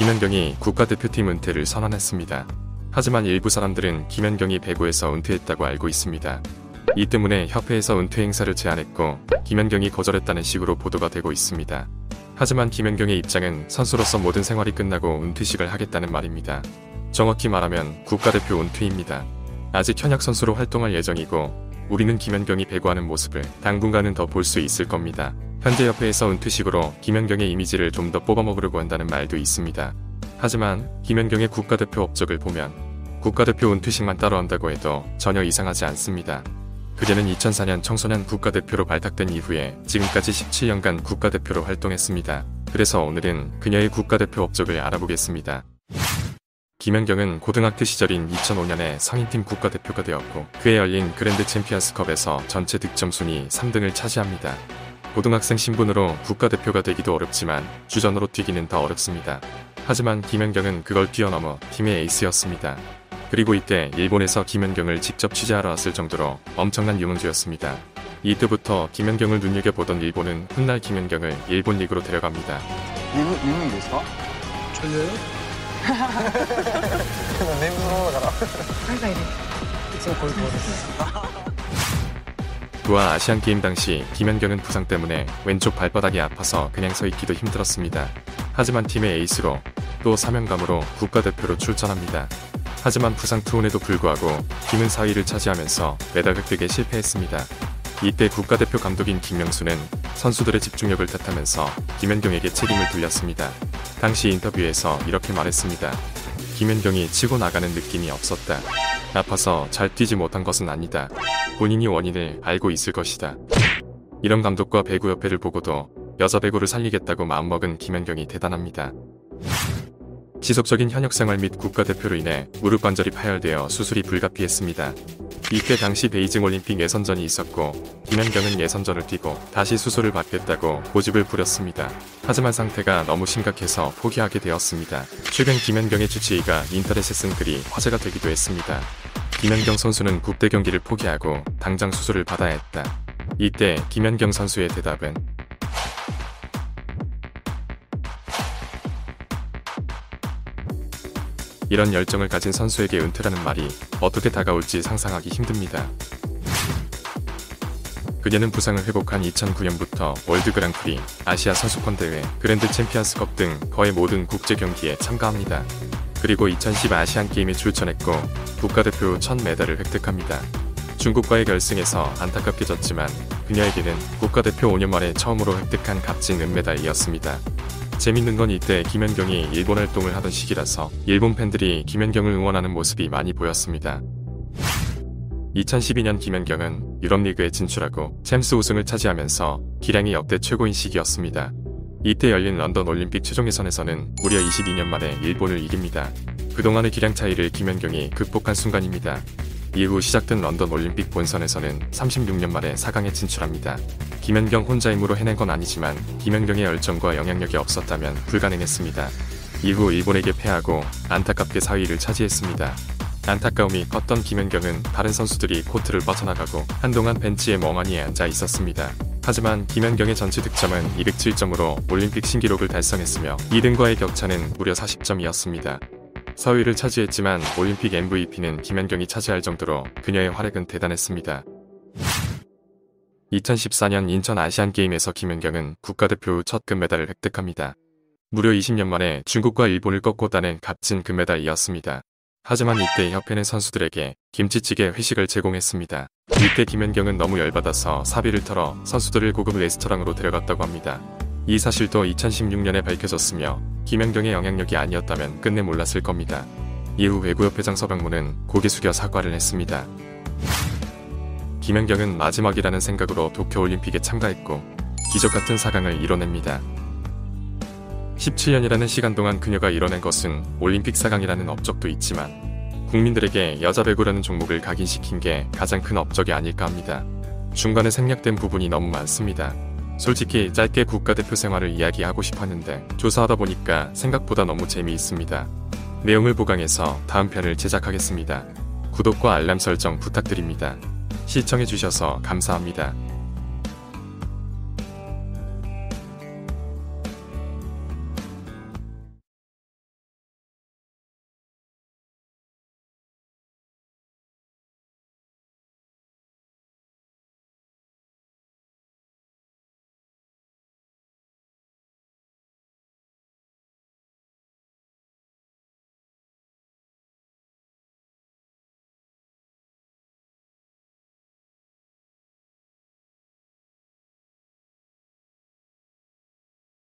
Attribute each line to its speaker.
Speaker 1: 김연경이 국가대표팀 은퇴를 선언했습니다. 하지만 일부 사람들은 김연경이 배구에서 은퇴했다고 알고 있습니다. 이 때문에 협회에서 은퇴 행사를 제안했고 김연경이 거절했다는 식으로 보도가 되고 있습니다. 하지만 김연경의 입장은 선수로서 모든 생활이 끝나고 은퇴식을 하겠다는 말입니다. 정확히 말하면 국가대표 은퇴입니다. 아직 현역 선수로 활동할 예정이고 우리는 김연경이 배구하는 모습을 당분간은 더 볼 수 있을 겁니다. 현재 협회에서 은퇴식으로 김연경의 이미지를 좀 더 뽑아먹으려고 한다는 말도 있습니다. 하지만 김연경의 국가대표 업적을 보면 국가대표 은퇴식만 따로 한다고 해도 전혀 이상하지 않습니다. 그녀는 2004년 청소년 국가대표로 발탁된 이후에 지금까지 17년간 국가대표로 활동했습니다. 그래서 오늘은 그녀의 국가대표 업적을 알아보겠습니다. 김연경은 고등학교 시절인 2005년에 성인팀 국가대표가 되었고 그에 열린 그랜드 챔피언스컵에서 전체 득점 순위 3등을 차지합니다. 고등학생 신분으로 국가대표가 되기도 어렵지만 주전으로 뛰기는 더 어렵습니다. 하지만 김연경은 그걸 뛰어넘어 팀의 에이스였습니다. 그리고 이때 일본에서 김연경을 직접 취재하러 왔을 정도로 엄청난 유문주였습니다. 이때부터 김연경을 눈여겨보던 일본은 훗날 김연경을 일본 리그로 데려갑니다.
Speaker 2: 일본, 일본이 됐어?
Speaker 3: 전혀요?
Speaker 1: 부하 아시안 게임 당시 김연경은 부상 때문에 왼쪽 발바닥이 아파서 그냥 서 있기도 힘들었습니다. 하지만 팀의 에이스로 또 사명감으로 국가대표로 출전합니다. 하지만 부상 투혼에도 불구하고 김은 4위를 차지하면서 메달 획득에 실패했습니다. 이때 국가대표 감독인 김명수는 선수들의 집중력을 탓하면서 김연경에게 책임을 돌렸습니다. 당시 인터뷰에서 이렇게 말했습니다. 김연경이 치고 나가는 느낌이 없었다. 아파서 잘 뛰지 못한 것은 아니다. 본인이 원인을 알고 있을 것이다. 이런 감독과 배구협회를 보고도 여자 배구를 살리겠다고 마음먹은 김연경이 대단합니다. 지속적인 현역 생활 및 국가대표로 인해 무릎 관절이 파열되어 수술이 불가피했습니다. 이때 당시 베이징 올림픽 예선전이 있었고 김연경은 예선전을 뛰고 다시 수술을 받겠다고 고집을 부렸습니다. 하지만 상태가 너무 심각해서 포기하게 되었습니다. 최근 김연경의 주치의가 인터넷에 쓴 글이 화제가 되기도 했습니다. 김연경 선수는 국대 경기를 포기하고 당장 수술을 받아야 했다. 이때 김연경 선수의 대답은 이런 열정을 가진 선수에게 은퇴라는 말이 어떻게 다가올지 상상하기 힘듭니다. 그녀는 부상을 회복한 2009년부터 월드 그랑프리, 아시아 선수권 대회, 그랜드 챔피언스컵 등 거의 모든 국제 경기에 참가합니다. 그리고 2010 아시안 게임에 출전했고 국가대표 첫 메달을 획득합니다. 중국과의 결승에서 안타깝게 졌지만 그녀에게는 국가대표 5년 만에 처음으로 획득한 값진 은메달이었습니다. 재밌는 건 이때 김연경이 일본 활동을 하던 시기라서 일본 팬들이 김연경을 응원하는 모습이 많이 보였습니다. 2012년 김연경은 유럽리그에 진출하고 챔스 우승을 차지하면서 기량이 역대 최고인 시기였습니다. 이때 열린 런던 올림픽 최종 예선에서는 무려 22년 만에 일본을 이깁니다. 그동안의 기량 차이를 김연경이 극복한 순간입니다. 이후 시작된 런던 올림픽 본선에서는 36년 만에 4강에 진출합니다. 김연경 혼자 힘으로 해낸 건 아니지만 김연경의 열정과 영향력이 없었다면 불가능했습니다. 이후 일본에게 패하고 안타깝게 4위를 차지했습니다. 안타까움이 컸던 김연경은 다른 선수들이 코트를 빠져나가고 한동안 벤치에 멍하니 앉아 있었습니다. 하지만 김연경의 전체 득점은 207점으로 올림픽 신기록을 달성했으며 2등과의 격차는 무려 40점이었습니다. 서위를 차지했지만 올림픽 MVP는 김연경이 차지할 정도로 그녀의 활약은 대단했습니다. 2014년 인천 아시안게임에서 김연경은 국가대표 첫 금메달을 획득합니다. 무려 20년 만에 중국과 일본을 꺾고 따낸 값진 금메달이었습니다. 하지만 이때 협회는 선수들에게 김치찌개 회식을 제공했습니다. 이때 김연경은 너무 열받아서 사비를 털어 선수들을 고급 레스토랑으로 데려갔다고 합니다. 이 사실도 2016년에 밝혀졌으며 김연경의 영향력이 아니었다면 끝내 몰랐을 겁니다. 이후 외구협회장 서병무는 고개 숙여 사과를 했습니다. 김연경은 마지막이라는 생각으로 도쿄올림픽에 참가했고 기적 같은 4강을 이뤄냅니다. 17년이라는 시간 동안 그녀가 이뤄낸 것은 올림픽 4강이라는 업적도 있지만 국민들에게 여자 배구라는 종목을 각인시킨 게 가장 큰 업적이 아닐까 합니다. 중간에 생략된 부분이 너무 많습니다. 솔직히 짧게 국가대표 생활을 이야기하고 싶었는데 조사하다 보니까 생각보다 너무 재미있습니다. 내용을 보강해서 다음 편을 제작하겠습니다. 구독과 알람 설정 부탁드립니다. 시청해주셔서 감사합니다.